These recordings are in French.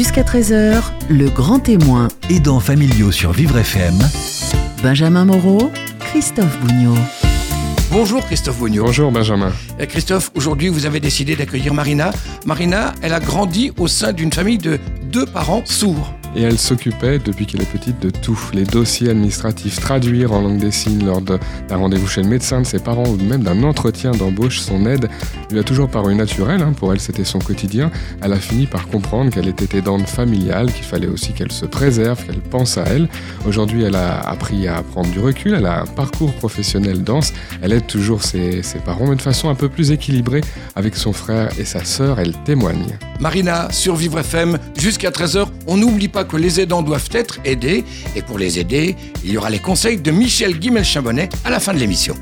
Jusqu'à 13h, le grand témoin. Aidants familiaux sur Vivre FM. Benjamin Moreau, Christophe Bougnot. Bonjour Christophe Bougnot. Bonjour Benjamin. Euh, Christophe, aujourd'hui vous avez décidé d'accueillir Marina. Marina, elle a grandi au sein d'une famille de deux parents sourds et elle s'occupait, depuis qu'elle est petite, de tout. Les dossiers administratifs, traduire en langue des signes lors d'un rendez-vous chez le médecin de ses parents ou même d'un entretien d'embauche, son aide lui a toujours paru naturelle. Hein. Pour elle, c'était son quotidien. Elle a fini par comprendre qu'elle était aidante familiale, qu'il fallait aussi qu'elle se préserve, qu'elle pense à elle. Aujourd'hui, elle a appris à prendre du recul. Elle a un parcours professionnel dense. Elle aide toujours ses, parents, mais de façon un peu plus équilibrée avec son frère et sa sœur. Elle témoigne. Marina, sur Vivre FM, jusqu'à 13h, on n'oublie pas que les aidants doivent être aidés. Et pour les aider, il y aura les conseils de Michel Guimel-Chabonnet à la fin de l'émission.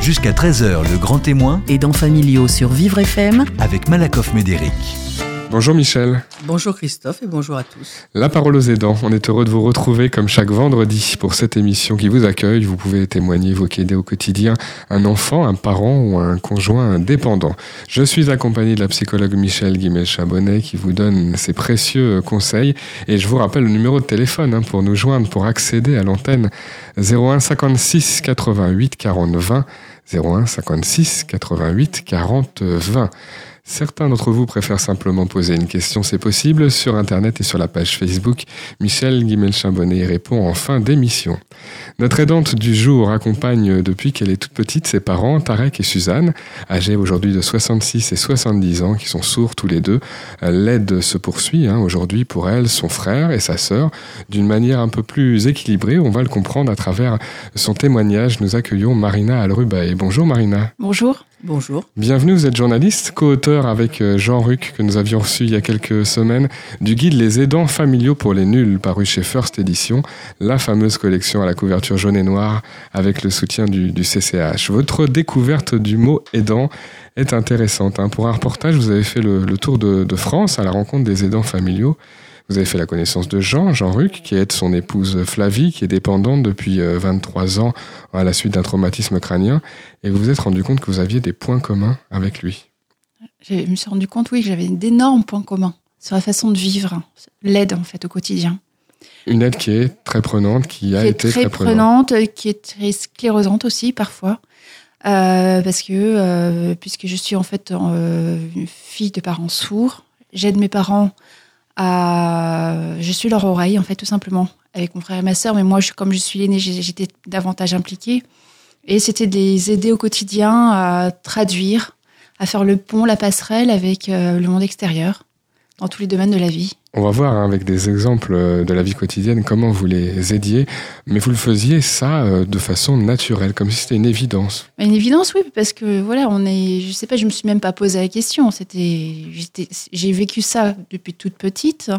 Jusqu'à 13h, le grand témoin. Aidants familiaux sur Vivre FM. Avec Malakoff Médéric. Bonjour Michel. Bonjour Christophe et bonjour à tous. La parole aux aidants. On est heureux de vous retrouver comme chaque vendredi pour cette émission qui vous accueille. Vous pouvez témoigner, vous qui aidez au quotidien un enfant, un parent ou un conjoint dépendant. Je suis accompagné de la psychologue Michel Guimel-Chabonnet qui vous donne ses précieux conseils et je vous rappelle le numéro de téléphone hein, pour nous joindre, pour accéder à l'antenne 01 56 88 40 20 01 56 88 40 20. Certains d'entre vous préfèrent simplement poser une question, c'est possible, sur Internet et sur la page Facebook. Michel Guimel-Chambonnet répond en fin d'émission. Notre aidante du jour accompagne depuis qu'elle est toute petite ses parents, Tarek et Suzanne, âgés aujourd'hui de 66 et 70 ans, qui sont sourds tous les deux. L'aide se poursuit hein, aujourd'hui pour elle, son frère et sa sœur, d'une manière un peu plus équilibrée. On va le comprendre à travers son témoignage. Nous accueillons Marina Alrubae. Bonjour Marina. Bonjour. Bonjour. Bienvenue, vous êtes journaliste, co-auteur avec euh, Jean Ruc, que nous avions reçu il y a quelques semaines, du guide Les aidants familiaux pour les nuls, paru chez First Edition, la fameuse collection à la couverture jaune et noire avec le soutien du, CCH. Votre découverte du mot aidant est intéressante. Hein. Pour un reportage, vous avez fait le, tour de, de France à la rencontre des aidants familiaux. Vous avez fait la connaissance de Jean, Jean Ruc, qui aide son épouse Flavie, qui est dépendante depuis 23 euh, ans à la suite d'un traumatisme crânien, et vous vous êtes rendu compte que vous aviez des points communs avec lui. Je me suis rendu compte, oui, que j'avais d'énormes points communs sur la façon de vivre, l'aide en fait au quotidien. Une aide qui est très prenante, qui a été très, prenante, qui est très sclérosante aussi parfois. Euh, parce que euh, puisque je suis en fait une fille de parents sourds, j'aide mes parents je suis leur oreille, en fait, tout simplement, avec mon frère et ma sœur. Mais moi, comme je suis l'aînée, j'étais davantage impliquée. Et c'était les aider au quotidien à traduire, à faire le pont, la passerelle avec euh, le monde extérieur, dans tous les domaines de la vie. On va voir hein, avec des exemples euh, de la vie quotidienne comment vous les aidiez, mais vous le faisiez ça euh, de façon naturelle, comme si c'était une évidence. Une évidence, oui, parce que voilà, on est, je sais pas, je me suis même pas posé la question. C'était, j'ai vécu ça depuis toute petite,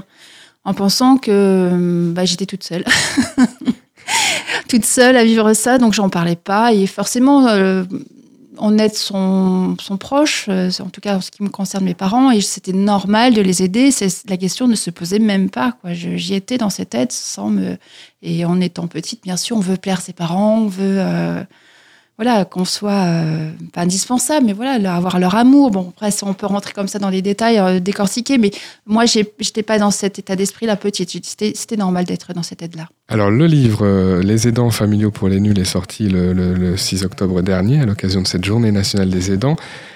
en pensant que bah, j'étais toute seule. toute seule à vivre ça, donc j'en parlais pas. Et forcément, euh, on aide son, son proche, euh, en tout cas en ce qui me concerne mes parents, et c'était normal de les aider. La question ne se posait même pas. J'y étais dans cette aide sans me. Et en étant petite, bien sûr, on veut plaire ses parents, on veut. Euh, voilà, qu'on soit euh, indispensable, mais voilà, avoir leur amour. Bon, après, on peut rentrer comme ça dans les détails, euh, décortiquer, mais moi, j'étais pas dans cet état d'esprit-là petite. C'était normal d'être dans cette aide-là. Alors, le livre euh, Les aidants familiaux pour les nuls est sorti le, 6 octobre dernier, à l'occasion de cette journée nationale des aidants.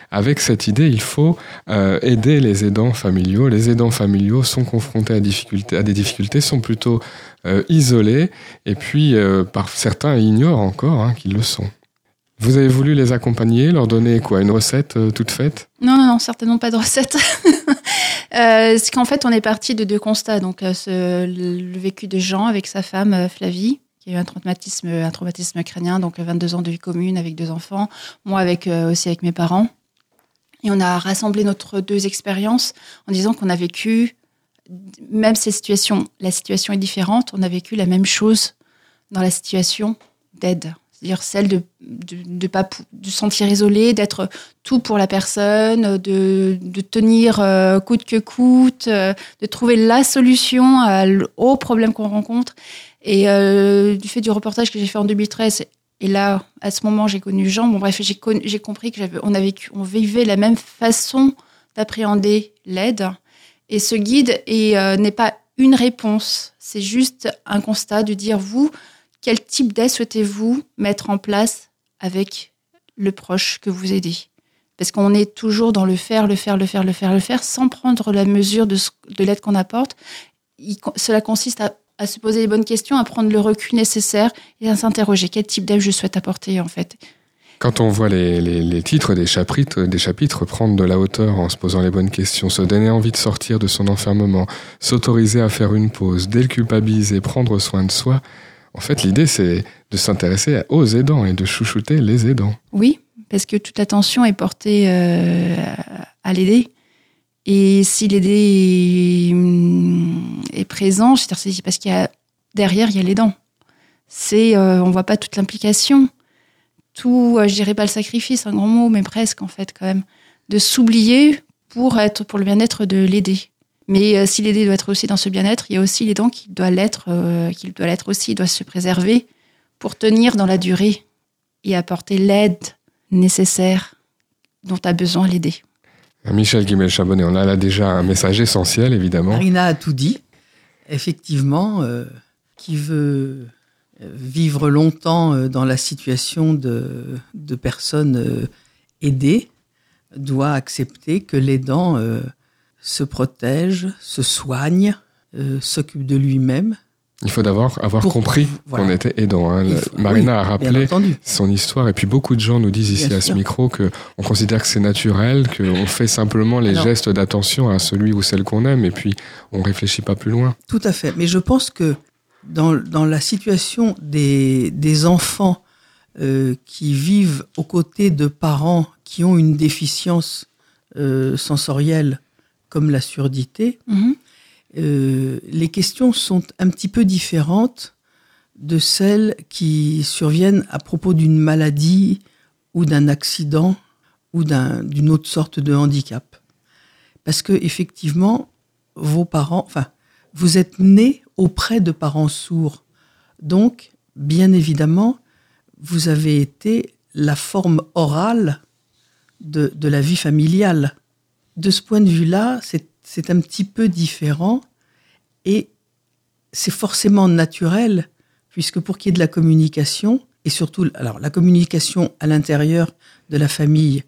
Avec cette idée, il faut aider les aidants familiaux. Les aidants familiaux sont confrontés à, difficultés, à des difficultés, sont plutôt isolés, et puis, par certains ignorent encore hein, qu'ils le sont. Vous avez voulu les accompagner, leur donner quoi Une recette euh, toute faite? Non, non, certainement pas de recette. euh, c'est qu'en fait, on est parti de deux constats. Donc, euh, le vécu de Jean avec sa femme euh, Flavie, qui a eu un traumatisme, un traumatisme crânien, donc 22 ans de vie commune avec deux enfants. Moi, avec aussi avec mes parents. Et on a rassemblé notre deux expériences en disant qu'on a vécu, même ces situations, la situation est différente, on a vécu la même chose dans la situation d'aide c'est-à-dire celle de de, pas de sentir isolé, d'être tout pour la personne, de, de tenir euh, coûte que coûte, euh, de trouver la solution à, au problème qu'on rencontre. Et euh, du fait du reportage que j'ai fait en 2013, et là, à ce moment, j'ai connu Jean. Bon, bref, j'ai, compris que on, avait, on vivait la même façon d'appréhender l'aide. Et ce guide est, n'est pas une réponse, c'est juste un constat de dire, vous, quel type d'aide souhaitez-vous mettre en place avec le proche que vous aidez? Parce qu'on est toujours dans le faire, le faire, le faire, le faire, le faire, sans prendre la mesure de, l'aide qu'on apporte. Cela consiste à, se poser les bonnes questions, à prendre le recul nécessaire et à s'interroger quel type d'aide je souhaite apporter en fait? Quand on voit les titres des chapitres, des chapitres prendre de la hauteur en se posant les bonnes questions, se donner envie de sortir de son enfermement, s'autoriser à faire une pause, déculpabiliser, prendre soin de soi, en fait l'idée c'est de s'intéresser aux aidants et de chouchouter les aidants. Oui, parce que toute l'attention est portée euh, à l'aider. Et si l'aider est, présent, c'est parce qu'il y a derrière il y a l'aidant. C'est euh, on voit pas toute l'implication, tout, euh, je dirais pas le sacrifice, un grand mot, mais presque en fait quand même, de s'oublier pour être pour le bien-être de l'aider. Mais euh, si l'aider doit être aussi dans ce bien-être, il y a aussi l'aidant qui doit l'être, euh, qui doit l'être aussi, il doit se préserver pour tenir dans la durée et apporter l'aide nécessaire dont a besoin l'aider. Michel Guimel-Chabonnet, on a là déjà un message essentiel évidemment. Marina a tout dit. Effectivement, euh, qui veut euh, vivre longtemps euh, dans la situation de, de personnes euh, aidées doit accepter que l'aidant euh, se protège, se soigne, euh, s'occupe de lui-même. Il faut d'abord avoir Pour- compris voilà. qu'on était aidant. hein. Faut- Marina oui, a rappelé son histoire et puis beaucoup de gens nous disent ici Bien à ce micro que on considère que c'est naturel, qu'on fait simplement les Alors- gestes d'attention à celui ou celle qu'on aime et puis on réfléchit pas plus loin. Tout à fait. Mais je pense que dans, dans la situation des, des enfants euh, qui vivent aux côtés de parents qui ont une déficience euh, sensorielle comme la surdité, Mhm. euh, les questions sont un petit peu différentes de celles qui surviennent à propos d'une maladie ou d'un accident ou d'un- d'une autre sorte de handicap. Parce que effectivement, vos parents, enfin, vous êtes né auprès de parents sourds. Donc, bien évidemment, vous avez été la forme orale de, de la vie familiale. De ce point de vue-là, c'est un petit peu différent et c'est forcément naturel, puisque pour qu'il y ait de la communication, et surtout, alors la communication à l'intérieur de la famille,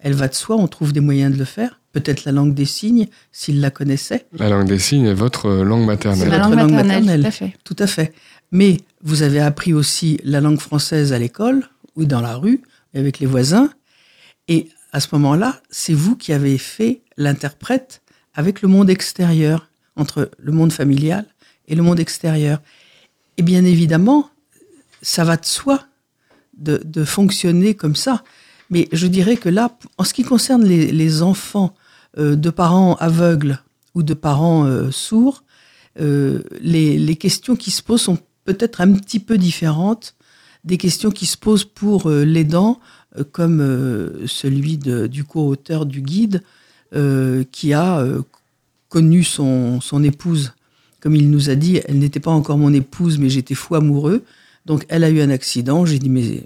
elle va de soi, on trouve des moyens de le faire. Peut-être la langue des signes, s'ils la connaissaient. La langue des signes est votre euh, langue C'est maternelle. la langue langue maternelle, maternelle. tout à fait. Tout à fait. Mais vous avez appris aussi la langue française à l'école ou dans la rue avec les voisins. Et à ce moment-là, c'est vous qui avez fait l'interprète avec le monde extérieur, entre le monde familial et le monde extérieur. Et bien évidemment, ça va de soi de, fonctionner comme ça. Mais je dirais que là, en ce qui concerne les, enfants euh, de parents aveugles ou de parents euh, sourds, euh, les, les questions qui se posent sont peut-être un petit peu différentes des questions qui se posent pour l'aidant, comme euh, celui du co-auteur du guide, euh, qui a euh, connu son, épouse. Comme il nous a dit, elle n'était pas encore mon épouse, mais j'étais fou amoureux. Donc elle a eu un accident. J'ai dit, mais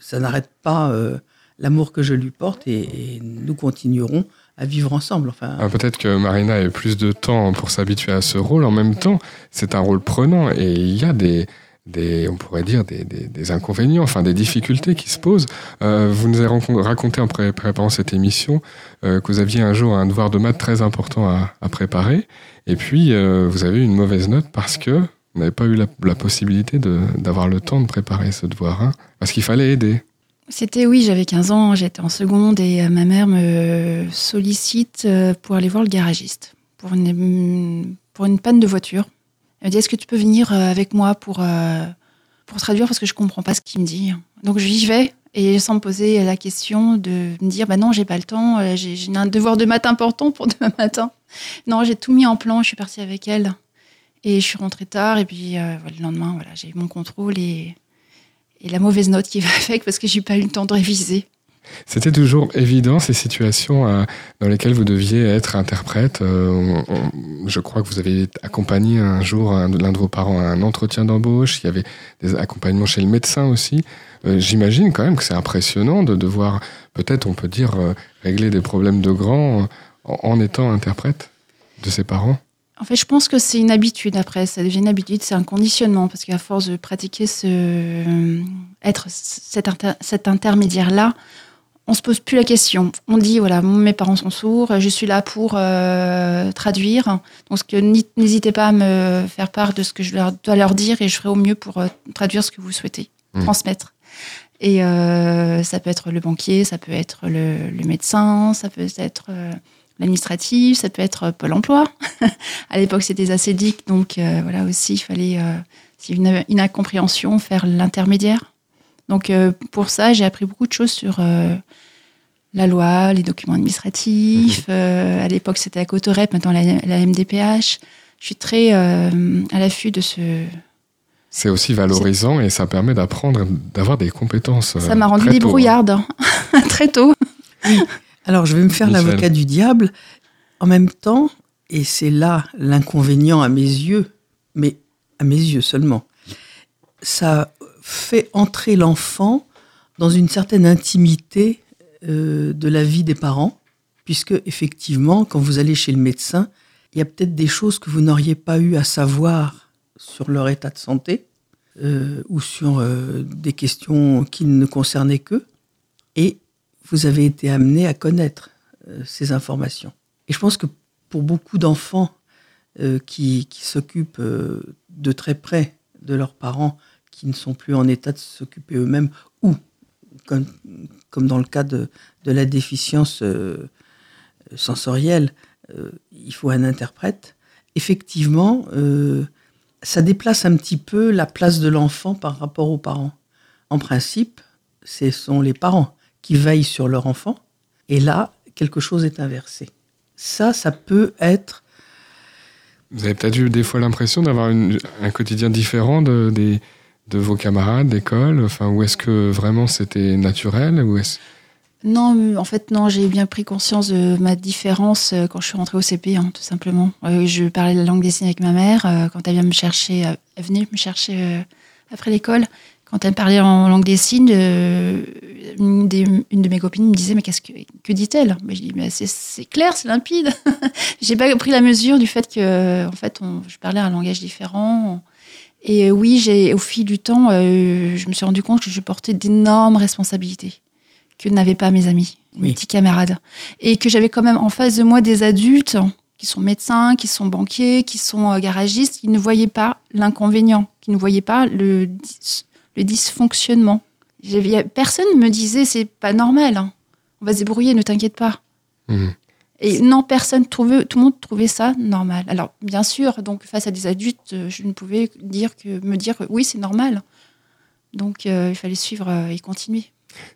ça n'arrête pas euh, l'amour que je lui porte et, nous continuerons à vivre ensemble. Enfin, Ah, Peut-être que Marina ait plus de temps pour s'habituer à ce rôle. En même temps, c'est un rôle prenant et il y a des, des on pourrait dire, des, des- des inconvénients, enfin des difficultés qui se posent. Euh, vous nous avez raconté en pré- préparant cette émission euh, que vous aviez un jour un devoir de maths très important à, à préparer et puis euh, vous avez eu une mauvaise note parce que vous n'avez pas eu la, possibilité d'avoir le temps de préparer ce devoir, hein, parce qu'il fallait aider. C'était oui, j'avais 15 ans, j'étais en seconde et ma mère me sollicite pour aller voir le garagiste pour une, pour une panne de voiture. Elle me dit Est-ce que tu peux venir euh, avec moi pour, euh, pour traduire parce que je comprends pas ce qu'il me dit Donc j'y vais et sans me poser la question de me dire Bah non, j'ai pas le temps, euh, j'ai un devoir de maths important pour demain matin. Non, j'ai tout mis en plan, je suis partie avec elle et je suis rentrée tard et puis le lendemain, voilà, j'ai eu mon contrôle et et la mauvaise note qui va avec parce que j'ai pas eu le temps de réviser. C'était toujours évident ces situations euh, dans lesquelles vous deviez être interprète. Euh, je crois que vous avez accompagné un jour un- l'un de vos parents à un entretien d'embauche. Il y avait des accompagnements chez le médecin aussi. Euh, J'imagine quand même que c'est impressionnant de devoir, peut-être on peut dire, régler des problèmes de grands en, étant interprète. de ses parents En fait, je pense que c'est une habitude après, ça devient une habitude, c'est un conditionnement, parce qu'à force de pratiquer ce, être cet, inter- cet intermédiaire-là, on se pose plus la question. On dit voilà, mes parents sont sourds, je suis là pour euh, traduire. Donc, n'hésitez pas à me faire part de ce que je leur, dois leur dire et je ferai au mieux pour euh, traduire ce que vous souhaitez Mhm. transmettre. Et euh, ça peut être le banquier, ça peut être le, le médecin, ça peut être l'administratif, ça peut être Pôle Emploi. à l'époque, c'était ACDIC, donc voilà aussi, il fallait, s'il y a une, une incompréhension, faire l'intermédiaire. Donc euh, pour ça, j'ai appris beaucoup de choses sur euh, la loi, les documents administratifs. Euh, à l'époque, c'était à Cotorep, maintenant la, la MDPH. Je suis très euh, à l'affût de ce. C'est aussi valorisant et ça permet d'apprendre, d'avoir des compétences. Ça m'a rendu hein. débrouillarde très tôt. Alors, je vais me faire l'avocat du diable. En même temps, et c'est là l'inconvénient à mes yeux, mais à mes yeux seulement, ça fait entrer l'enfant dans une certaine intimité euh, de la vie des parents, puisque effectivement, quand vous allez chez le médecin, il y a peut-être des choses que vous n'auriez pas eu à savoir sur leur état de santé euh, ou sur euh, des questions qui ne concernaient qu'eux, et vous avez été amené à connaître ces informations. Et je pense que pour beaucoup d'enfants qui, s'occupent de très près de leurs parents, qui ne sont plus en état de s'occuper eux-mêmes, ou comme, comme dans le cas de, de la déficience euh, sensorielle, euh, il faut un interprète. Effectivement, euh, ça déplace un petit peu la place de l'enfant par rapport aux parents. En principe, ce sont les parents qui veillent sur leur enfant, et là, quelque chose est inversé. Ça, ça peut être Vous avez peut-être eu des fois l'impression d'avoir un quotidien différent de, des, de vos camarades d'école enfin, Ou est-ce que vraiment c'était naturel ou est-ce... Non, en fait, non, j'ai bien pris conscience de ma différence euh, quand je suis rentrée au CP, hein, tout simplement. Euh, je parlais la langue des signes avec ma mère. euh, Quand elle vient me chercher, elle venait me chercher après l'école. Quand elle me parlait en langue des signes, une, de mes copines me disait Mais qu'est-ce que, que dit-elle? Mais Je dis Mais c'est- clair, c'est limpide. j'ai pas pris la mesure du fait que, en fait, je parlais un langage différent. Et euh, oui, j'ai, au fil du temps, euh, je me suis rendu compte que je portais d'énormes responsabilités que n'avaient pas mes amis, mes Oui. petits camarades. Et que j'avais quand même en face de moi des adultes qui sont médecins, qui sont banquiers, qui sont euh, garagistes, qui ne voyaient pas l'inconvénient, qui ne voyaient pas le, dysfonctionnement. Personne ne me disait c'est pas normal, hein. on va se débrouiller, ne t'inquiète pas. Mhm. Et non, personne trouvait, tout le monde trouvait ça normal. Alors, bien sûr, donc face à des adultes, euh, je ne pouvais dire que me dire que oui, c'est normal. Donc, euh, il fallait suivre euh, et continuer.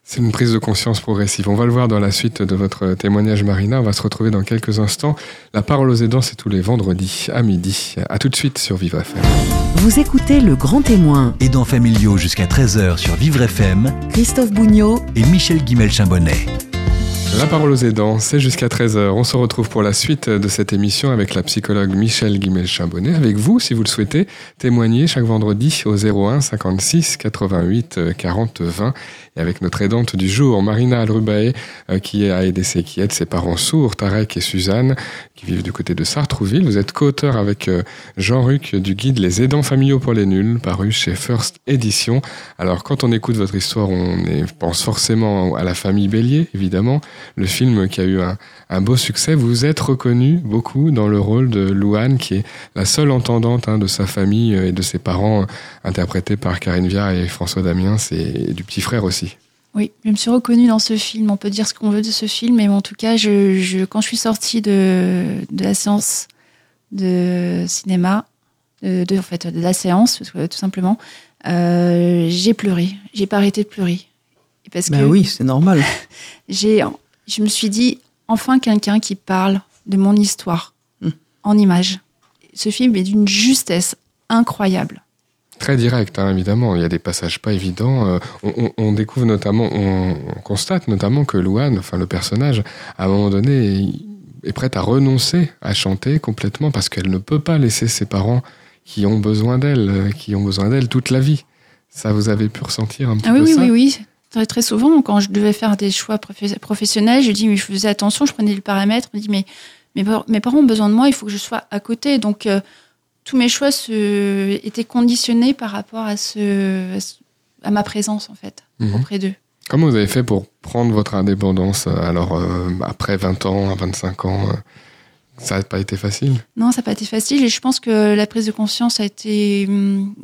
C'est une prise de conscience progressive. On va le voir dans la suite de votre témoignage, Marina. On va se retrouver dans quelques instants. La parole aux aidants, c'est tous les vendredis à midi. À tout de suite sur Vivre FM. Vous écoutez Le Grand Témoin, Aidants familiaux jusqu'à 13h sur Vivre FM Christophe Bougnot et Michel Guimel-Chambonnet. La parole aux aidants, c'est jusqu'à 13h. On se retrouve pour la suite de cette émission avec la psychologue Michel Guimel-Chambonnet. Avec vous, si vous le souhaitez, témoignez chaque vendredi au 01 56 88 euh, 40 20. Et avec notre aidante du jour, Marina Alrubae, euh, qui a aidé ses, qui aide ses parents sourds, Tarek et Suzanne, qui vivent du côté de Sartrouville. Vous êtes co-auteur avec euh, Jean-Luc du guide Les aidants familiaux pour les nuls, paru chez First Edition. Alors, quand on écoute votre histoire, on pense forcément à la famille Bélier, évidemment, le film qui a eu un, beau succès. Vous êtes reconnu beaucoup dans le rôle de Louane, qui est la seule entendante hein, de sa famille euh, et de ses parents, interprétés par Karine Viard et François Damiens, et du petit frère aussi. Oui, je me suis reconnue dans ce film. On peut dire ce qu'on veut de ce film, mais en tout cas, je, je- quand je suis sortie de, de la séance de cinéma, de, de- en fait, de la séance, tout simplement, euh, j'ai pleuré. J'ai pas arrêté de pleurer. Et Parce Ben que oui, c'est normal. j'ai, je me suis dit, enfin quelqu'un qui parle de mon histoire Hmm. en images. Ce film est d'une justesse incroyable. Très direct, hein, évidemment. Il y a des passages pas évidents. Euh, on, découvre notamment, on, on constate notamment que Louane, enfin le personnage, à un moment donné, est prête à renoncer à chanter complètement parce qu'elle ne peut pas laisser ses parents qui ont besoin d'elle, euh, qui ont besoin d'elle toute la vie. Ça, vous avez pu ressentir un petit Ah oui, peu oui, ça oui, oui. Très, très souvent, quand je devais faire des choix profe- professionnels, je dis, mais je faisais attention, je prenais le paramètre, je me dis, mais mes parents ont besoin de moi, il faut que je sois à côté. Donc, euh, tous mes choix se, étaient conditionnés par rapport à, ce, à ce- à ma présence, en fait, Mhm. auprès d'eux. Comment vous avez fait pour prendre votre indépendance euh, alors euh, après 20 ans, à 25 ans euh, Ça n'a pas été facile? Non, ça n'a pas été facile et je pense que la prise de conscience a été hum,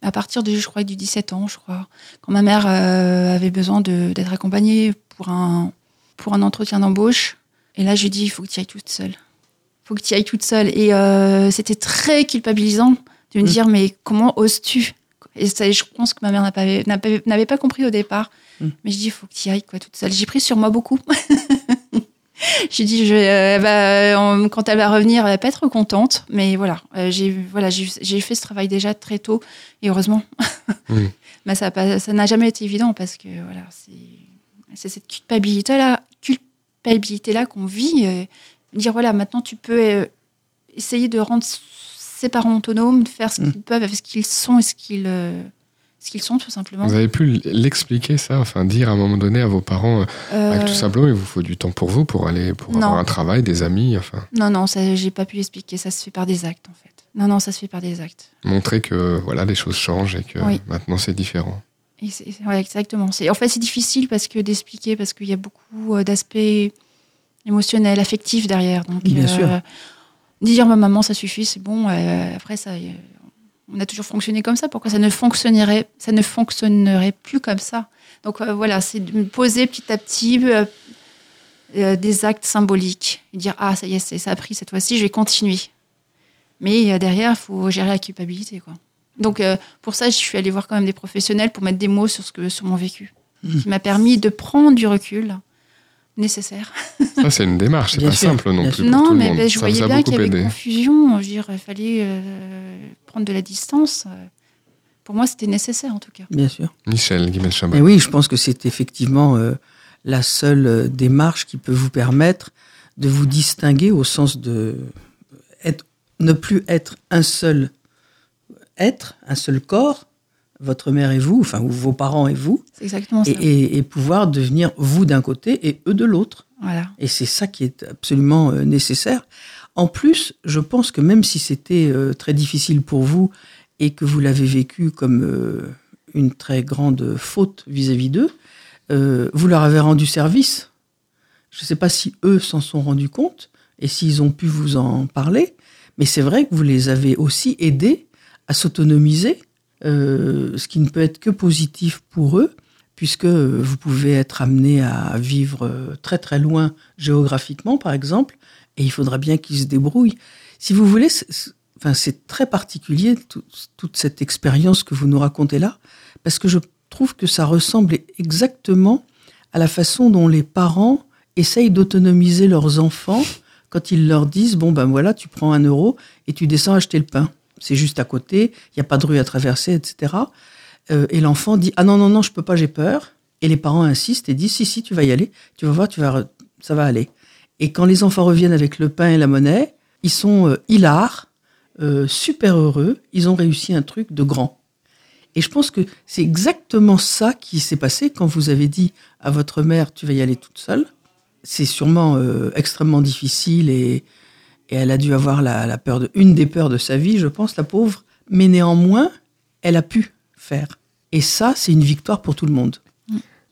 à partir de, je crois, du 17 ans, je crois, quand ma mère euh, avait besoin d'être accompagnée pour un, pour un entretien d'embauche. Et là, je lui ai dit, il faut que tu ailles toute seule. Faut que tu y ailles toute seule. Et euh, c'était très culpabilisant de me Mm. dire, mais comment oses-tu? Et ça, je pense que ma mère n'avait pas compris au départ. Mm. Mais je dis, il faut que tu y ailles quoi, toute seule. J'ai pris sur moi beaucoup. J'ai dit, je, euh, en- quand elle va revenir, elle va pas être contente. Mais voilà, euh, j'ai voilà, j'ai fait ce travail déjà très tôt et heureusement. Oui. Mais ça pas- ça n'a jamais été évident parce que voilà, c'est c'est cette culpabilité là, culpabilité là qu'on vit. Dire voilà, maintenant tu peux euh, essayer de rendre ses parents autonomes, de faire ce Mm. qu'ils peuvent avec ce qu'ils sont et ce qu'ils euh, ce qu'ils sont tout simplement. Vous avez pu l'expliquer ça, enfin dire à un moment donné à vos parents euh, que tout simplement il vous faut du temps pour vous, pour aller, pour Non. avoir un travail, des amis, enfin Non, non, ça, j'ai pas pu l'expliquer. Ça se fait par des actes, en fait. Non, non, ça se fait par des actes. montrer que voilà les choses changent et que Oui. maintenant c'est différent. Et ouais, exactement. En fait, c'est difficile parce que d'expliquer, parce qu'il y a beaucoup d'aspects émotionnels, affectifs derrière. Donc, Bien sûr. Dire ma maman, ça suffit, c'est bon. euh, après, ça, euh, on a toujours fonctionné comme ça. Pourquoi ça ne fonctionnerait, ça ne fonctionnerait plus comme ça? Donc euh, voilà, c'est de me poser petit à petit euh, euh, des actes symboliques et dire ah ça y est, ça a pris cette fois-ci, je vais continuer. Mais euh, derrière, il faut gérer la culpabilité, quoi. Donc euh, pour ça, je suis allée voir quand même des professionnels pour mettre des mots sur ce que sur mon vécu, qui m'a permis de prendre du recul nécessaire. Ça c'est une démarche, c'est pas sûr, simple non bien plus sûr. pour non, tout le mais monde. ben, je ça voyais bien beaucoup qu'il y avait aidé. confusion. Je veux dire, il fallait euh, prendre de la distance. Euh, Pour moi, c'était nécessaire en tout cas. Bien sûr. Michel Guimel Mais Chabot. oui, je pense que c'est effectivement euh, la seule démarche qui peut vous permettre de vous distinguer au sens de être, ne plus être un seul être, un seul corps, votre mère et vous, enfin ou vos parents et vous, C'est exactement et, ça. et- et pouvoir devenir vous d'un côté et eux de l'autre. Voilà. Et c'est ça qui est absolument euh, nécessaire. En plus, je pense que même si c'était euh, très difficile pour vous et que vous l'avez vécu comme euh, une très grande faute vis-à-vis d'eux, vous leur avez rendu service. Je ne sais pas si eux s'en sont rendus compte et s'ils ont pu vous en parler, mais c'est vrai que vous les avez aussi aidés à s'autonomiser, ce qui ne peut être que positif pour eux, puisque euh, vous pouvez être amené à vivre euh, très très loin géographiquement, par exemple, et il faudra bien qu'ils se débrouillent. Si vous voulez, c'est- très particulier tout- toute cette expérience que vous nous racontez là, parce que je trouve que ça ressemble exactement à la façon dont les parents essayent d'autonomiser leurs enfants quand ils leur disent bon ben voilà tu prends un euro et tu descends acheter le pain c'est juste à côté il n'y a pas de rue à traverser etc Euh, et l'enfant dit ah non non non je peux pas j'ai peur. Et les parents insistent et disent si si tu vas y aller tu vas voir tu vas ça va aller. Et quand les enfants reviennent avec le pain et la monnaie ils sont euh, hilars euh, super heureux ils ont réussi un truc de grand. Et je pense que c'est exactement ça qui s'est passé quand vous avez dit à votre mère tu vas y aller toute seule. C'est sûrement euh, extrêmement difficile et, et elle a dû avoir la, la peur de, une des peurs de sa vie, je pense, la pauvre. Mais néanmoins, elle a pu faire. Et ça, c'est une victoire pour tout le monde.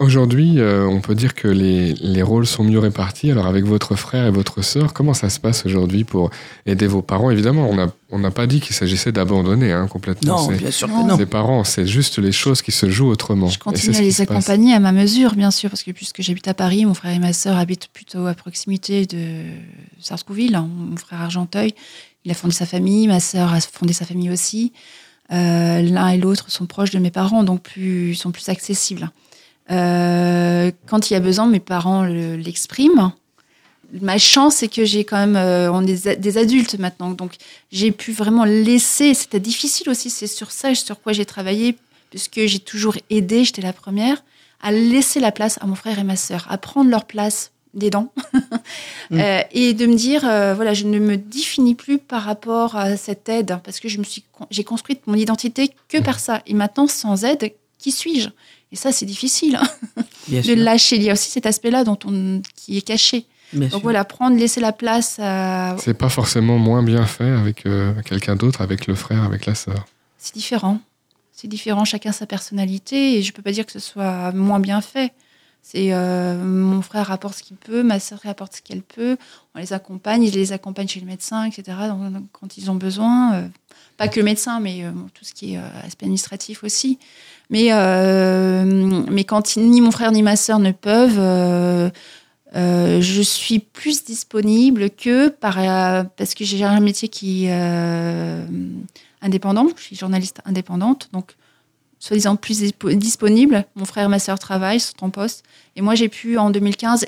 Aujourd'hui, euh, on peut dire que les, les rôles sont mieux répartis. Alors avec votre frère et votre sœur, comment ça se passe aujourd'hui pour aider vos parents? Évidemment, on n'a on pas dit qu'il s'agissait d'abandonner hein, complètement Non, ses, bien sûr que Non. ses parents. C'est juste les choses qui se jouent autrement. Je continue à les accompagner à ma mesure, bien sûr, parce que puisque j'habite à Paris, mon frère et ma sœur habitent plutôt à proximité de Sarskouville, hein, mon frère Argenteuil. Il a fondé sa famille, ma sœur a fondé sa famille aussi. Euh, L'un et l'autre sont proches de mes parents, donc plus, sont plus accessibles. Euh, quand il y a besoin, mes parents le- l'expriment. Ma chance, c'est que j'ai quand même, euh, on est des adultes maintenant, donc j'ai pu vraiment laisser. C'était difficile aussi, c'est sur ça, sur quoi j'ai travaillé, puisque j'ai toujours aidé, j'étais la première, à laisser la place à mon frère et ma sœur, à prendre leur place dedans, Euh, et de me dire, euh, voilà, je ne me définis plus par rapport à cette aide, parce que je me suis, j'ai construit mon identité que par ça. Et maintenant, sans aide, qui suis-je? Et ça, c'est difficile hein, de sûr. lâcher. Il y a aussi cet aspect-là dont on, qui est caché. Bien Donc sûr. voilà, prendre, laisser la place à... C'est pas forcément moins bien fait avec euh, quelqu'un d'autre, avec le frère, avec la sœur. C'est différent. C'est différent, chacun sa personnalité, et je peux pas dire que ce soit moins bien fait. C'est euh, mon frère apporte ce qu'il peut, ma sœur apporte ce qu'elle peut. On les accompagne, ils les accompagnent chez le médecin, etc. Donc, quand ils ont besoin, euh, pas que le médecin, mais euh, tout ce qui est euh, aspect administratif aussi. Mais, euh, mais quand ni mon frère ni ma sœur ne peuvent, euh, euh, je suis plus disponible que par euh, parce que j'ai un métier qui euh, indépendant. Je suis journaliste indépendante, donc soi-disant plus dispo- disponible. Mon frère et ma sœur travaillent, sont en poste. Et moi, j'ai pu, en 2015,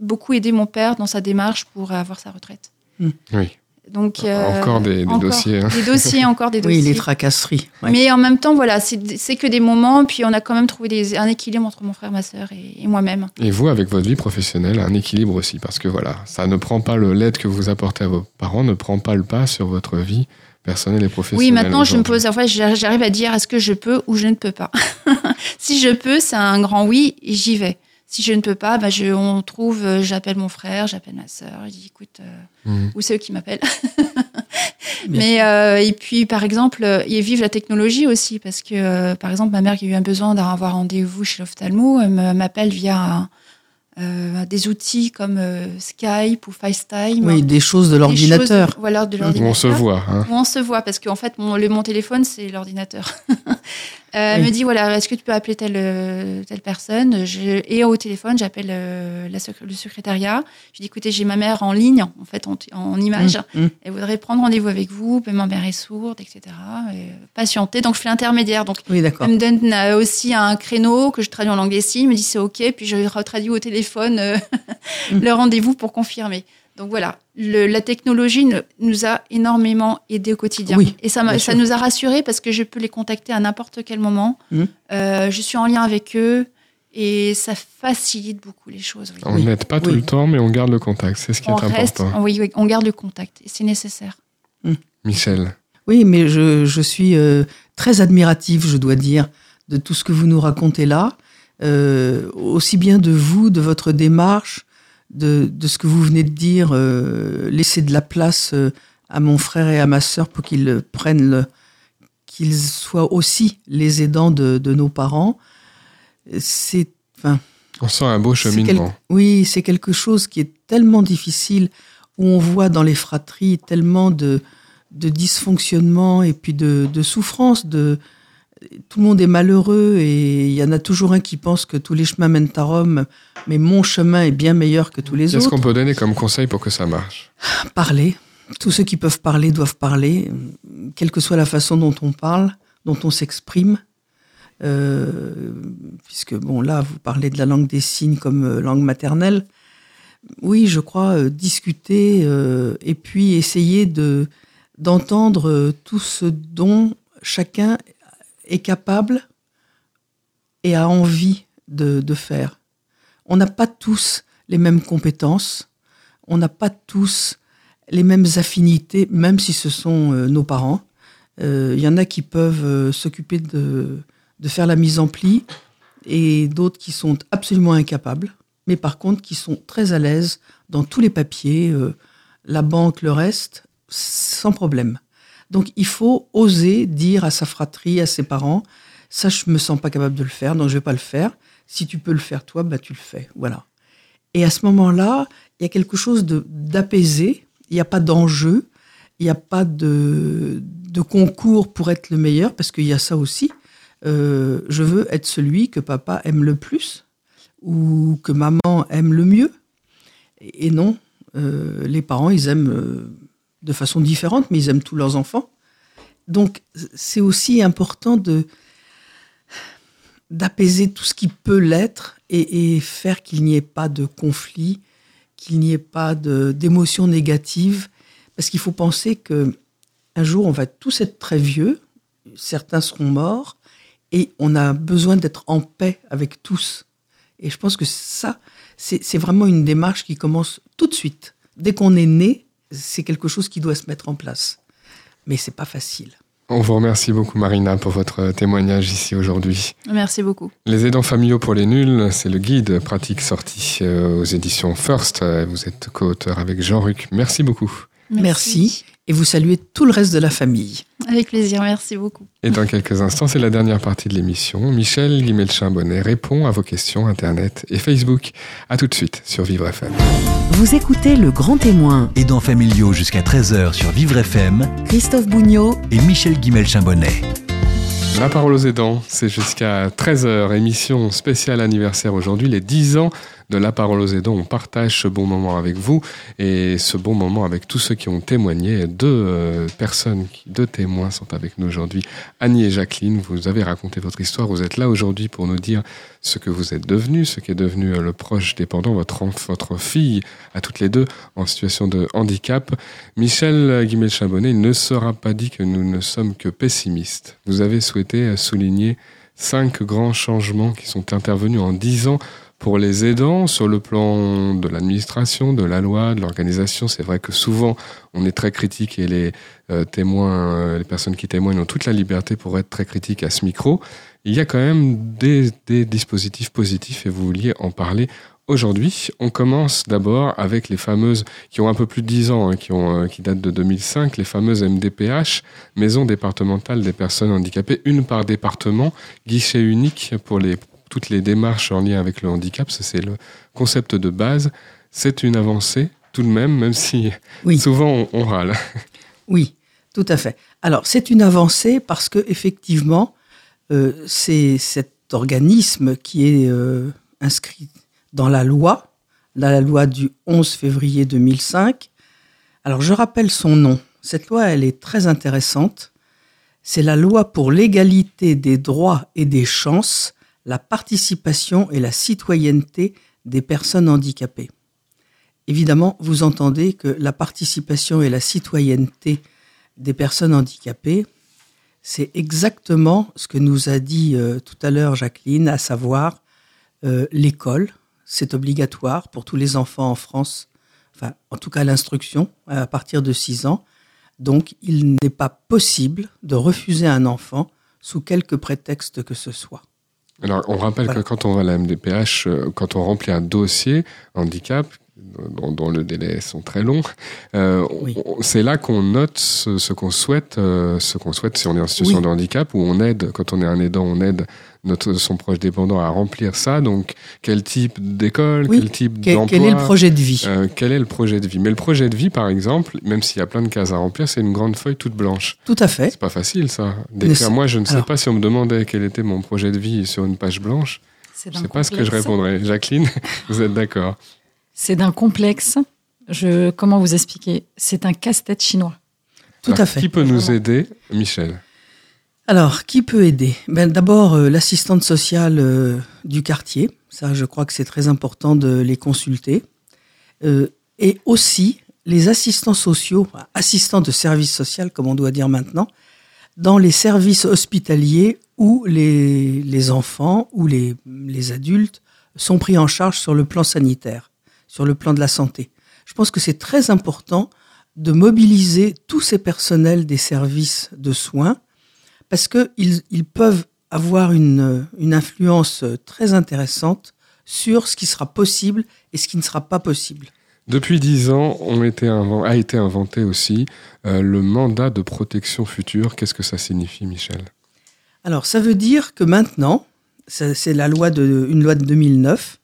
beaucoup aider mon père dans sa démarche pour avoir sa retraite. Oui. Donc, euh, Encore des, des encore dossiers. hein. Des dossiers, encore des Oui, dossiers. les tracasseries. ouais. Mais en même temps, voilà, c'est que des moments. Puis on a quand même trouvé des- un équilibre entre mon frère, ma sœur et, et moi-même. Et vous, avec votre vie professionnelle, un équilibre aussi, parce que voilà, ça ne prend pas le l'aide que vous apportez à vos parents, ne prend pas le pas sur votre vie personnelle et professionnelle. Oui, maintenant, je me pose, en fait, j'arrive à dire est-ce que je peux ou je ne peux pas? si je peux, c'est un grand oui et j'y vais. Si je ne peux pas, bah, je, on trouve, euh, j'appelle mon frère, j'appelle ma sœur, je dis écoute, euh, Mhm. ou c'est eux qui m'appellent. Mais euh, et puis par exemple, euh, ils vivent la technologie aussi parce que euh, par exemple ma mère qui a eu un besoin d'avoir rendez-vous chez l'ophtalmo, m'appelle via un- euh, des outils comme euh, Skype ou FaceTime. Oui, des choses de l'ordinateur. Voilà, de Où l'ordinateur. on se voit. Hein. Où on se voit, parce qu'en fait, mon, le, mon téléphone, c'est l'ordinateur. Euh, Elle Oui. me dit, voilà, est-ce que tu peux appeler telle, telle personne? Je, Et au téléphone, j'appelle euh, le secrétariat. Je dis, écoutez, j'ai ma mère en ligne, en fait, en, en image. Mmh, mmh. Elle voudrait prendre rendez-vous avec vous, mais ma mère est sourde, etc. Et, euh, patienter. Donc, je fais l'intermédiaire. Donc, Oui, elle me donne euh, aussi un créneau que je traduis en langue des signes, me dit c'est OK, puis je retraduis au téléphone Mm. le rendez-vous pour confirmer. Donc voilà, le- la technologie ne- nous a énormément aidé au quotidien. Oui, Et ça, nous a rassurés parce que je peux les contacter à n'importe quel moment. Mm. Euh, je suis en lien avec eux et ça facilite beaucoup les choses. oui. On Oui. n'aide pas tout le temps, mais on garde le contact. C'est ce qui On est reste, important. oui, oui, on garde le contact et c'est nécessaire. Michel. Oui, mais je, je suis euh, très admirative, je dois dire, de tout ce que vous nous racontez là, euh, aussi bien de vous, de votre démarche, de, de ce que vous venez de dire, euh, laisser de la place euh, à mon frère et à ma sœur pour qu'ils prennent le, qu'ils soient aussi les aidants de, de nos parents. C'est, enfin, On sent un beau cheminement. quel- Oui, c'est quelque chose qui est tellement difficile, où on voit dans les fratries tellement de, de dysfonctionnement et puis de, de souffrance. De, tout le monde est malheureux et il y en a toujours un qui pense que tous les chemins mènent à Rome, mais mon chemin est bien meilleur que tous les Qu'est-ce autres. qu'on peut donner comme conseil pour que ça marche? Parler. Tous ceux qui peuvent parler doivent parler, quelle que soit la façon dont on parle, dont on s'exprime. Euh, puisque, bon, là, vous parlez de la langue des signes comme euh, langue maternelle. Oui, je crois, euh, discuter euh, et puis essayer de d'entendre tout ce dont chacun est capable et a envie de, faire. On n'a pas tous les mêmes compétences, on n'a pas tous les mêmes affinités, même si ce sont euh, nos parents. Euh, Il y en a qui peuvent euh, s'occuper de, de faire la mise en pli et d'autres qui sont absolument incapables, mais par contre qui sont très à l'aise dans tous les papiers, euh, la banque, le reste, sans problème. Donc il faut oser dire à sa fratrie, à ses parents, ça je me sens pas capable de le faire, donc je vais pas le faire. Si tu peux le faire toi, bah tu le fais. Voilà. Et à ce moment-là, il y a quelque chose de d'apaisé. Il n'y a pas d'enjeu, il n'y a pas de, de concours pour être le meilleur, parce qu'il y a ça aussi. Euh, je veux être celui que papa aime le plus ou que maman aime le mieux. Et, non, euh, les parents, ils aiment euh, de façon différente, mais ils aiment tous leurs enfants. Donc, c'est aussi important de d'apaiser tout ce qui peut l'être et, faire qu'il n'y ait pas de conflit, qu'il n'y ait pas d'émotions négatives, parce qu'il faut penser que un jour on va tous être très vieux, certains seront morts, et on a besoin d'être en paix avec tous. Et je pense que ça, c'est vraiment une démarche qui commence tout de suite. Dès qu'on est né, c'est quelque chose qui doit se mettre en place. Mais c'est pas facile. On vous remercie beaucoup Marina pour votre témoignage ici aujourd'hui. Merci beaucoup. Les aidants familiaux pour les nuls, c'est le guide pratique sorti euh, aux éditions First. Vous êtes co-auteur avec Jean-Luc. Merci beaucoup. Merci. Et vous saluez tout le reste de la famille. Avec plaisir, merci beaucoup. Et dans quelques instants, c'est la dernière partie de l'émission. Michel Guimelchin-Bonnet répond à vos questions Internet et Facebook. À tout de suite sur Vivre FM. Vous écoutez Le Grand Témoin, Aidants familiaux jusqu'à 13h sur Vivre FM Christophe Bougnot et Michel Guimel-Chambonnet. La parole aux aidants, c'est jusqu'à 13h, émission spéciale anniversaire aujourd'hui, les 10 ans de La parole aux aidants. On partage ce bon moment avec vous et ce bon moment avec tous ceux qui ont témoigné. Deux euh, personnes, deux témoins sont avec nous aujourd'hui. Annie et Jacqueline, vous avez raconté votre histoire. Vous êtes là aujourd'hui pour nous dire ce que vous êtes devenu, ce qui est devenu euh, le proche dépendant, votre, votre fille, à toutes les deux, en situation de handicap. Michel Guimel-Chabonnet, il ne sera pas dit que nous ne sommes que pessimistes. Vous avez souhaité euh, souligner cinq grands changements qui sont intervenus en dix ans pour les aidants sur le plan de l'administration, de la loi, de l'organisation. C'est vrai que souvent on est très critique et les euh, témoins, euh, les personnes qui témoignent ont toute la liberté pour être très critiques à ce micro. Il y a quand même des, des dispositifs positifs et vous vouliez en parler aujourd'hui. On commence d'abord avec les fameuses qui ont un peu plus de 10 ans, hein, qui, ont, euh, qui datent de 2005, les fameuses MDPH, Maison départementale des personnes handicapées, une par département, guichet unique pour les, toutes les démarches en lien avec le handicap. C'est le concept de base. C'est une avancée tout de même, même si Oui. souvent on, on râle. Oui, tout à fait. Alors, c'est une avancée parce que effectivement, euh, c'est cet organisme qui est euh, inscrit dans la loi, dans la loi du 11 février 2005. Alors, je rappelle son nom. Cette loi, elle est très intéressante. C'est la loi pour l'égalité des droits et des chances, la participation et la citoyenneté des personnes handicapées. Évidemment, vous entendez que la participation et la citoyenneté des personnes handicapées, c'est exactement ce que nous a dit euh, tout à l'heure Jacqueline, à savoir euh, l'école, c'est obligatoire pour tous les enfants en France, enfin en tout cas l'instruction à partir de 6 ans. Donc il n'est pas possible de refuser un enfant sous quelque prétexte que ce soit. Alors, on rappelle Voilà. que quand on va à la MDPH, euh, quand on remplit un dossier handicap, dont, dont le délai sont très longs, euh, Oui. c'est là qu'on note ce, ce qu'on souhaite, euh, ce qu'on souhaite si on est en situation Oui. de handicap, où on aide, quand on est un aidant, on aide notre, son proche dépendant à remplir ça. Donc, quel type d'école, Oui. quel type d'emploi quel est le projet de vie? euh, quel est le projet de vie? Mais le projet de vie, par exemple, même s'il y a plein de cases à remplir, c'est une grande feuille toute blanche. Tout à fait. C'est pas facile, ça. D'écrire. Moi, je ne sais alors- pas si on me demandait quel était mon projet de vie sur une page blanche. C'est Je d'un sais pas ce que je répondrais. Jacqueline, vous êtes d'accord C'est d'un complexe. Je, comment vous expliquer? C'est un casse-tête chinois. Tout Alors, à fait. Qui peut nous aider Michel? Alors, qui peut aider? Ben, D'abord, euh, l'assistante sociale euh, du quartier. Ça, je crois que c'est très important de les consulter. Euh, et aussi les assistants sociaux, assistants de service social, comme on doit dire maintenant, dans les services hospitaliers où les, les enfants ou les, les adultes sont pris en charge sur le plan sanitaire, sur le plan de la santé. Je pense que c'est très important de mobiliser tous ces personnels des services de soins parce qu'ils ils peuvent avoir une, une influence très intéressante sur ce qui sera possible et ce qui ne sera pas possible. Depuis dix ans, a été inventé aussi euh, le mandat de protection future. Qu'est-ce que ça signifie, Michel? Alors, ça veut dire que maintenant, c'est la loi de, une loi de 2009,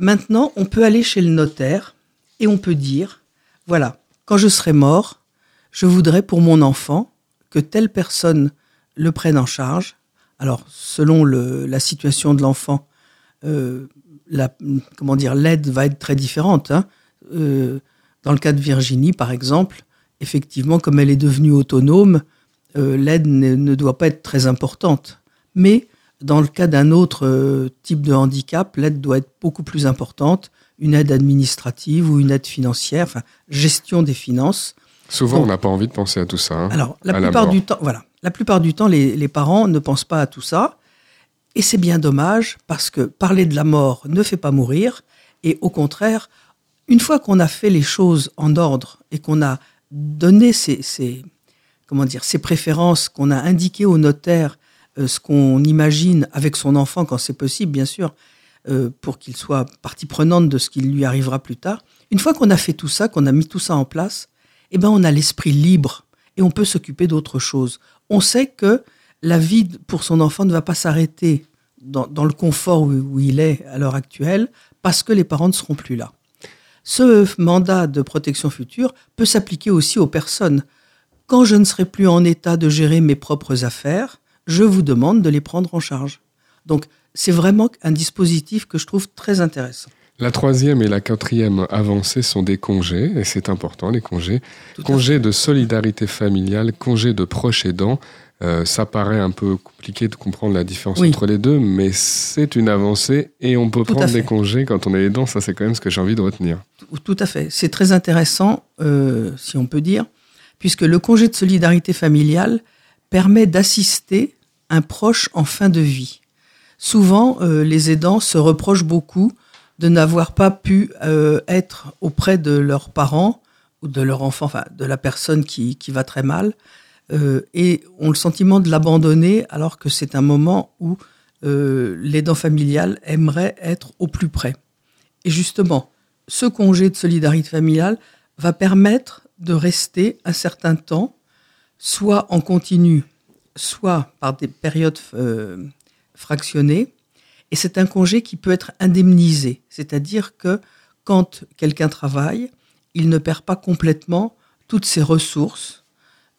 maintenant, on peut aller chez le notaire et on peut dire, voilà, quand je serai mort, je voudrais pour mon enfant que telle personne le prenne en charge. Alors, selon la situation de l'enfant, euh, l'aide va être très différente. hein. Euh, dans le cas de Virginie, par exemple, effectivement, comme elle est devenue autonome, euh, l'aide ne, ne doit pas être très importante. Mais dans le cas d'un autre euh, type de handicap, l'aide doit être beaucoup plus importante, une aide administrative ou une aide financière, enfin, gestion des finances. Souvent, on n'a pas envie de penser à tout ça. hein. Alors, la plupart du temps, voilà, la plupart du temps, les, les parents ne pensent pas à tout ça, et c'est bien dommage parce que parler de la mort ne fait pas mourir, et au contraire, une fois qu'on a fait les choses en ordre et qu'on a donné ces, ces- comment dire, ses préférences, qu'on a indiqué au notaire ce qu'on imagine avec son enfant quand c'est possible, bien sûr, euh, pour qu'il soit partie prenante de ce qui lui arrivera plus tard. Une fois qu'on a fait tout ça, qu'on a mis tout ça en place, eh ben on a l'esprit libre et on peut s'occuper d'autre chose. On sait que la vie pour son enfant ne va pas s'arrêter dans, le confort où il est à l'heure actuelle parce que les parents ne seront plus là. Ce mandat de protection future peut s'appliquer aussi aux personnes. Quand je ne serai plus en état de gérer mes propres affaires, je vous demande de les prendre en charge. Donc, c'est vraiment un dispositif que je trouve très intéressant. La troisième et la quatrième avancée sont des congés, et c'est important, les congés. Congés de solidarité familiale, congés de proches aidants. Euh, ça paraît un peu compliqué de comprendre la différence oui. entre les deux, mais c'est une avancée et on peut Tout prendre des congés quand on est aidant. Ça, c'est quand même ce que j'ai envie de retenir. Tout à fait. C'est très intéressant, euh, si on peut dire, puisque le congé de solidarité familiale permet d'assister un proche en fin de vie. Souvent, euh, les aidants se reprochent beaucoup de n'avoir pas pu euh, être auprès de leurs parents ou de leur enfant, enfin de la personne qui, qui va très mal, euh, et ont le sentiment de l'abandonner alors que c'est un moment où euh, l'aidant familial aimerait être au plus près. Et justement, ce congé de solidarité familiale va permettre de rester un certain temps, soit en continu, soit par des périodes euh, fractionnées. Et c'est un congé qui peut être indemnisé, c'est-à-dire que quand quelqu'un travaille, il ne perd pas complètement toutes ses ressources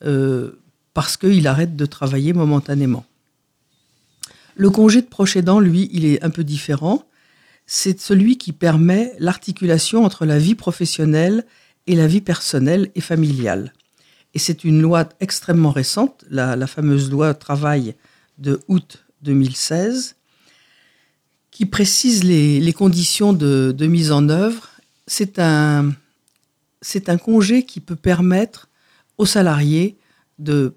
euh, parce qu'il arrête de travailler momentanément. Le congé de proche aidant, lui, il est un peu différent. C'est celui qui permet l'articulation entre la vie professionnelle et la vie personnelle et familiale. Et c'est une loi extrêmement récente, la, fameuse loi travail de août 2016, qui précise les, conditions de, mise en œuvre. C'est un, c'est un congé qui peut permettre aux salariés de,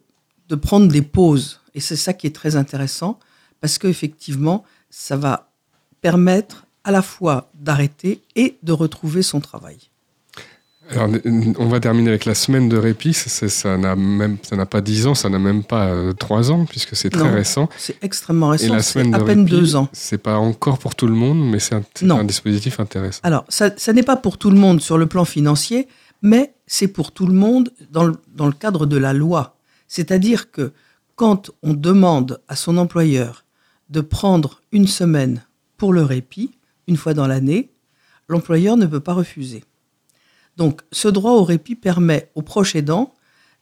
de prendre des pauses. Et c'est ça qui est très intéressant, parce qu'effectivement, ça va permettre à la fois d'arrêter et de retrouver son travail. On va terminer avec la semaine de répit. Ça, n'a même, ça n'a pas 10 ans, ça n'a même pas euh, 3 ans, puisque c'est très non, récent. C'est extrêmement récent. Et la semaine de à peine répit, 2 ans. C'est pas encore pour tout le monde, mais c'est un, un, dispositif intéressant. Alors, ça, ça n'est pas pour tout le monde sur le plan financier, mais c'est pour tout le monde dans le, dans le cadre de la loi. C'est-à-dire que quand on demande à son employeur de prendre une semaine pour le répit, une fois dans l'année, l'employeur ne peut pas refuser. Donc, ce droit au répit permet aux proches aidants,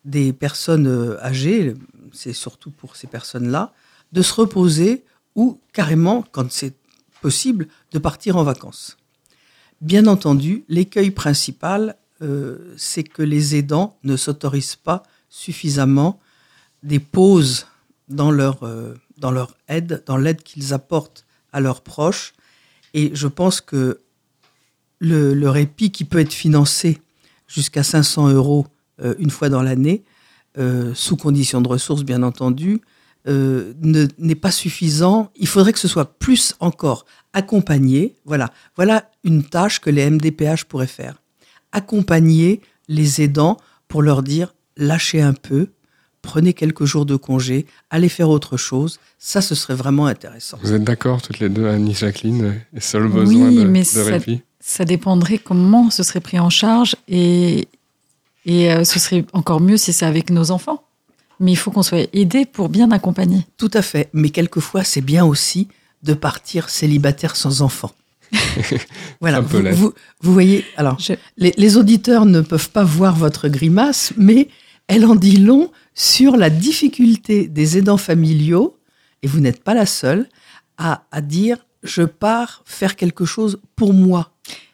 des personnes euh, âgées, c'est surtout pour ces personnes-là, de se reposer ou carrément, quand c'est possible, de partir en vacances. Bien entendu, l'écueil principal, euh, c'est que les aidants ne s'autorisent pas suffisamment des pauses dans leur, euh, dans leur aide, dans l'aide qu'ils apportent à leurs proches. Et je pense que le, le, répit qui peut être financé jusqu'à 500 euros euh, une fois dans l'année, euh, sous condition de ressources bien entendu, euh, n'est pas suffisant. Il faudrait que ce soit plus encore accompagné. Voilà, voilà une tâche que les MDPH pourraient faire. Accompagner les aidants pour leur dire lâchez un peu, prenez quelques jours de congé, allez faire autre chose. Ça, ce serait vraiment intéressant. Vous êtes d'accord toutes les deux, Annie Jacqueline, et seul besoin oui, de, mais de ça, répit? Ça dépendrait comment ce serait pris en charge et, et euh, ce serait encore mieux si c'est avec nos enfants. Mais il faut qu'on soit aidé pour bien accompagner. Tout à fait. Mais quelquefois, c'est bien aussi de partir célibataire sans enfant. voilà. Vous, vous, vous, voyez, alors, Je... les, les, auditeurs ne peuvent pas voir votre grimace, mais elle en dit long sur la difficulté des aidants familiaux, et vous n'êtes pas la seule, à, à dire je pars faire quelque chose pour moi.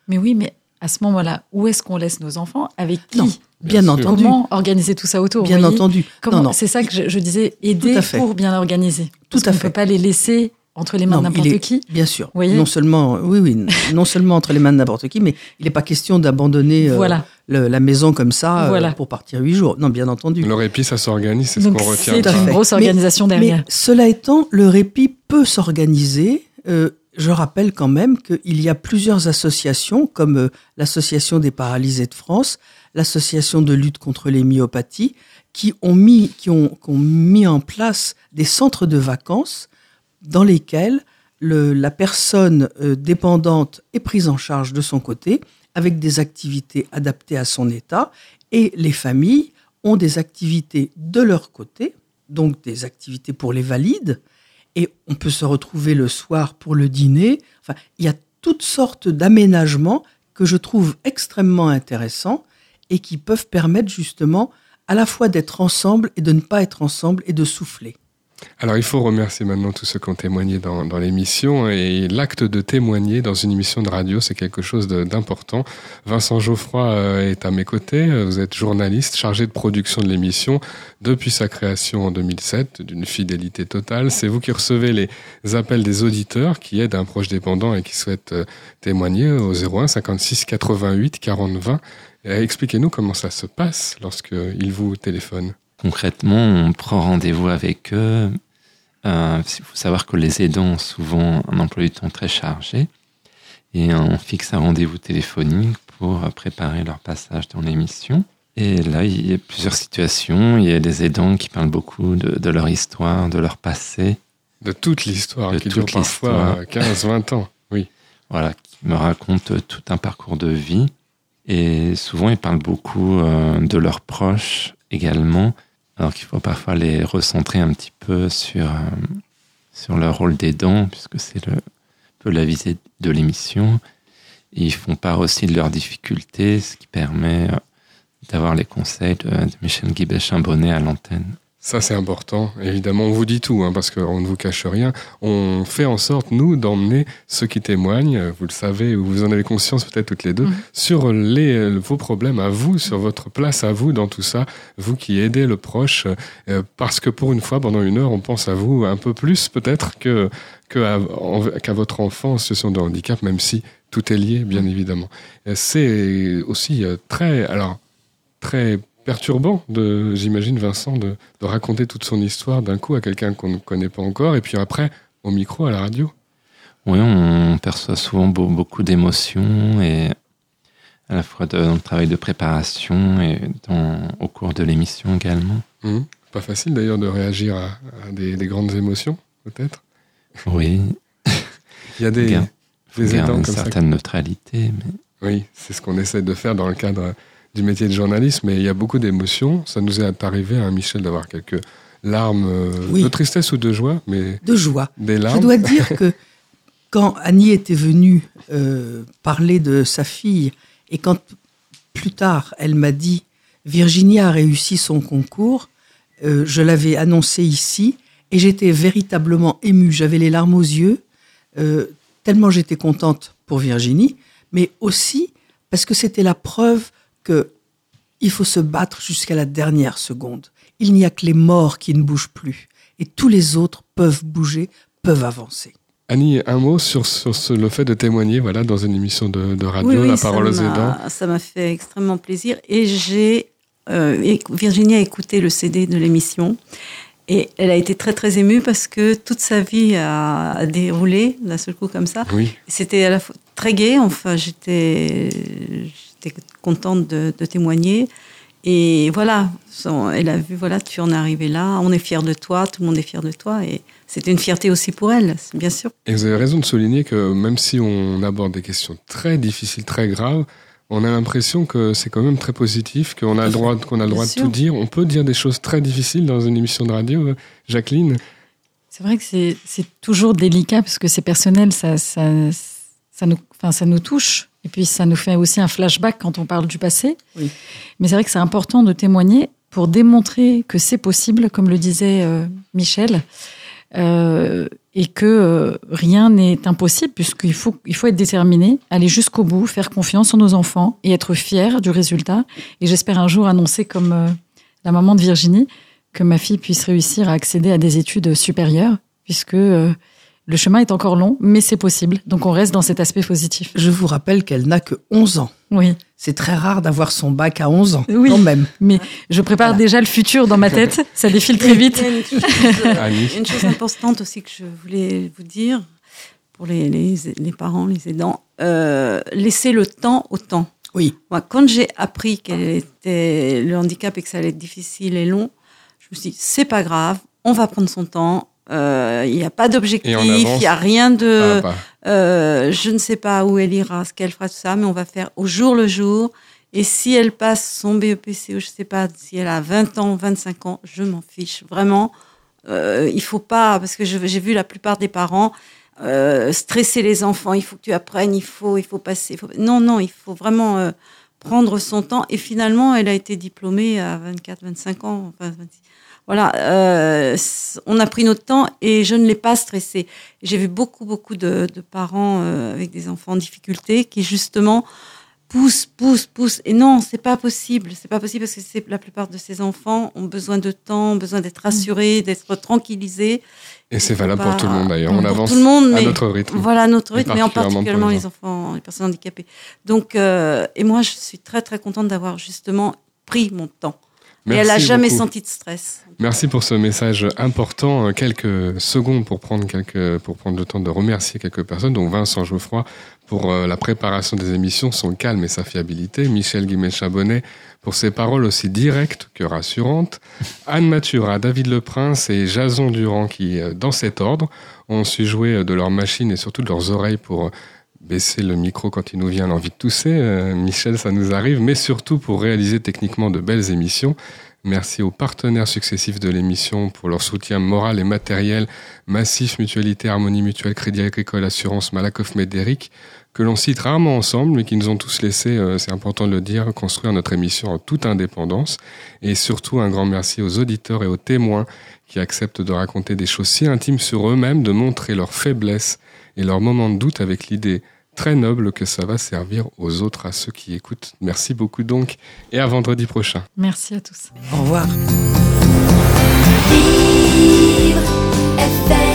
Mais oui, mais à ce moment-là, où est-ce qu'on laisse nos enfants? Avec qui? Non, Bien, bien entendu. Comment organiser tout ça autour? Bien entendu. C'est ça que je, je disais, aider pour bien organiser. Tout à on fait. ne peut pas les laisser entre les mains de n'importe qui. Bien sûr. non seulement, oui, oui, non seulement entre les mains de n'importe qui, mais il n'est pas question d'abandonner voilà. euh, le, la maison comme ça voilà. euh, pour partir huit jours. Non, bien entendu. Le répit, ça s'organise, c'est ce qu'on retient. C'est une grosse organisation mais, derrière. Mais cela étant, le répit peut s'organiser. Euh, je rappelle quand même qu'il y a plusieurs associations, comme euh, l'Association des paralysés de France, l'association de lutte contre les myopathies, qui ont mis, en place des centres de vacances dans lesquels le, la personne euh, dépendante est prise en charge de son côté avec des activités adaptées à son état et les familles ont des activités de leur côté, donc des activités pour les valides et on peut se retrouver le soir pour le dîner. Enfin, il y a toutes sortes d'aménagements que je trouve extrêmement intéressants et qui peuvent permettre justement à la fois d'être ensemble et de ne pas être ensemble et de souffler. Alors il faut remercier maintenant tous ceux qui ont témoigné dans, l'émission et l'acte de témoigner dans une émission de radio c'est quelque chose d'important. Vincent Geoffroy euh, est à mes côtés, vous êtes journaliste chargé de production de l'émission depuis sa création en 2007 d'une fidélité totale. C'est vous qui recevez les appels des auditeurs qui aident un proche dépendant et qui souhaitent euh, témoigner au 01 56 88 40 20. Euh, Expliquez-nous comment ça se passe lorsqu'ils vous téléphonent. Concrètement, on prend rendez-vous avec eux. Euh, Il faut savoir que les aidants ont souvent un emploi du temps très chargé. Et on fixe un rendez-vous téléphonique pour euh, préparer leur passage dans l'émission. Et là, il y a plusieurs situations. Il y a des aidants qui parlent beaucoup de, de leur histoire, de leur passé. De toute l'histoire De qui dure toute parfois l'histoire. 15-20 ans. Oui. voilà, qui me racontent tout un parcours de vie. Et souvent, ils parlent beaucoup euh, de leurs proches également, alors qu'il faut parfois les recentrer un petit peu sur, euh, leur rôle d'aidant, puisque c'est le, peu la visée de l'émission. Ils font part aussi de leurs difficultés, ce qui permet euh, d'avoir les conseils de, de Michel Guibet-Chambonnet à l'antenne. Ça, c'est important. Évidemment, on vous dit tout, hein, parce qu'on ne vous cache rien. On fait en sorte, nous, d'emmener ceux qui témoignent, vous le savez, ou vous en avez conscience peut-être toutes les deux, Mhm. sur les, euh, vos problèmes à vous, sur votre place à vous dans tout ça, vous qui aidez le proche, euh, parce que pour une fois, pendant une heure, on pense à vous un peu plus peut-être que qu'à votre enfant en situation de handicap, même si tout est lié, bien évidemment. Euh, C'est aussi euh, très, alors, très perturbant, de, j'imagine, Vincent, de, de raconter toute son histoire d'un coup à quelqu'un qu'on ne connaît pas encore, et puis après, au micro, à la radio. Oui, on perçoit souvent beau- beaucoup d'émotions et à la fois dans le travail de préparation et dans, au cours de l'émission également. Mhm. Pas facile d'ailleurs de réagir à, à des, des grandes émotions, peut-être? Oui, Il y a des, faut des une comme ça. certaine neutralité. Mais... Oui, c'est ce qu'on essaie de faire dans le cadre du métier de journaliste, mais il y a beaucoup d'émotions. Ça nous est arrivé à Michel d'avoir quelques larmes euh, Oui. de tristesse ou de joie, mais De joie. des Je larmes. dois dire que quand Annie était venue euh, parler de sa fille et quand plus tard elle m'a dit Virginie a réussi son concours, euh, je l'avais annoncé ici et j'étais véritablement émue. J'avais les larmes aux yeux, euh, tellement j'étais contente pour Virginie, mais aussi parce que c'était la preuve que il faut se battre jusqu'à la dernière seconde. Il n'y a que les morts qui ne bougent plus et tous les autres peuvent bouger, peuvent avancer. Annie, un mot sur, sur ce- le fait de témoigner voilà, dans une émission de, de radio, Oui, oui, La parole aux aidants. Ça m'a fait extrêmement plaisir. Et j'ai. euh, Virginie a écouté le CD de l'émission. Et elle a été très, très émue parce que toute sa vie a, déroulé d'un seul coup comme ça. Oui, C'était à la fois très gai. Enfin, j'étais contente de, de témoigner. Et voilà, elle a vu, voilà, tu en es arrivé là, on est fiers de toi, tout le monde est fier de toi. Et c'était une fierté aussi pour elle, bien sûr. et vous avez raison de souligner que même si on aborde des questions très difficiles, très graves, on a l'impression que c'est quand même très positif, qu'on a le droit, qu'on a le droit de tout dire. On peut dire des choses très difficiles dans une émission de radio, Jacqueline. C'est vrai que c'est c'est toujours délicat parce que c'est personnel, ça, ça, ça, nous, enfin, ça nous touche. Et puis ça nous fait aussi un flashback quand on parle du passé. Oui. Mais c'est vrai que c'est important de témoigner pour démontrer que c'est possible, comme le disait euh, Michel, euh, et que euh, rien n'est impossible puisqu'il faut, il faut être déterminé, aller jusqu'au bout, faire confiance en nos enfants et être fier du résultat. Et j'espère un jour annoncer comme la maman de Virginie que ma fille puisse réussir à accéder à des études supérieures, puisque le chemin est encore long, mais c'est possible. Donc on reste dans cet aspect positif. Je vous rappelle qu'elle n'a que 11 ans. Oui, C'est très rare d'avoir son bac à 11 ans, Oui. quand même. mais je prépare Voilà. déjà le futur dans ma tête. Ça défile très vite. Il y a une chose, une chose importante aussi que je voulais vous dire pour les, les, les parents, les aidants, euh, laissez le temps au temps. Oui. Moi, quand j'ai appris qu'elle était le handicap et que ça allait être difficile et long, je me suis dit, c'est pas grave, on va prendre son temps. Euh, Il n'y a pas d'objectif, il n'y a rien de. Ah, bah, Euh, je ne sais pas où elle ira, ce qu'elle fera, tout ça, mais on va faire au jour le jour. Et si elle passe son BEPC, ou je ne sais pas, si elle a 20 ans, 25 ans, je m'en fiche. Vraiment, euh, il faut pas, parce que j'ai vu la plupart des parents euh, stresser les enfants. Il faut que tu apprennes, il faut, il faut passer. il faut- Non, non, il faut vraiment prendre son temps. Et finalement, elle a été diplômée à 24, 25 ans. Enfin, 26. Voilà, euh, on a pris notre temps et je ne l'ai pas stressée. J'ai vu beaucoup, beaucoup de, de parents euh, avec des enfants en difficulté qui justement poussent, poussent, poussent. Et non, c'est pas possible. C'est pas possible parce que c'est la plupart de ces enfants ont besoin de temps, ont besoin d'être rassurés, d'être tranquillisés. et c'est valable pour tout le monde d'ailleurs. On avance tout le monde, à notre rythme. voilà notre rythme, mais en particulièrement les enfants, les personnes handicapées. Donc, euh, et moi, je suis très très contente d'avoir justement pris mon temps. Et elle a Merci jamais beaucoup. senti de stress. Merci pour ce message important. Euh, Quelques secondes pour prendre, quelques, pour prendre le temps de remercier quelques personnes, dont Vincent Geoffroy pour euh, la préparation des émissions, son calme et sa fiabilité. Michel Guimet-Chabonnet pour ses paroles aussi directes que rassurantes. Anne Mathura, David Leprince et Jason Durand qui, euh, dans cet ordre, ont su jouer de leurs machines et surtout de leurs oreilles pour baisser le micro quand il nous vient l'envie de tousser. Euh, Michel, ça nous arrive, mais surtout pour réaliser techniquement de belles émissions. Merci aux partenaires successifs de l'émission pour leur soutien moral et matériel, Massif, Mutualité, Harmonie Mutuelle, Crédit Agricole, Assurance, Malakoff Médéric, que l'on cite rarement ensemble, mais qui nous ont tous laissé, euh, c'est important de le dire, construire notre émission en toute indépendance. Et surtout un grand merci aux auditeurs et aux témoins qui acceptent de raconter des choses si intimes sur eux-mêmes, de montrer leurs faiblesses et leurs moments de doute avec l'idée très noble que ça va servir aux autres, à ceux qui écoutent. Merci beaucoup donc, et à vendredi prochain. Merci à tous. Au revoir. Vivre FM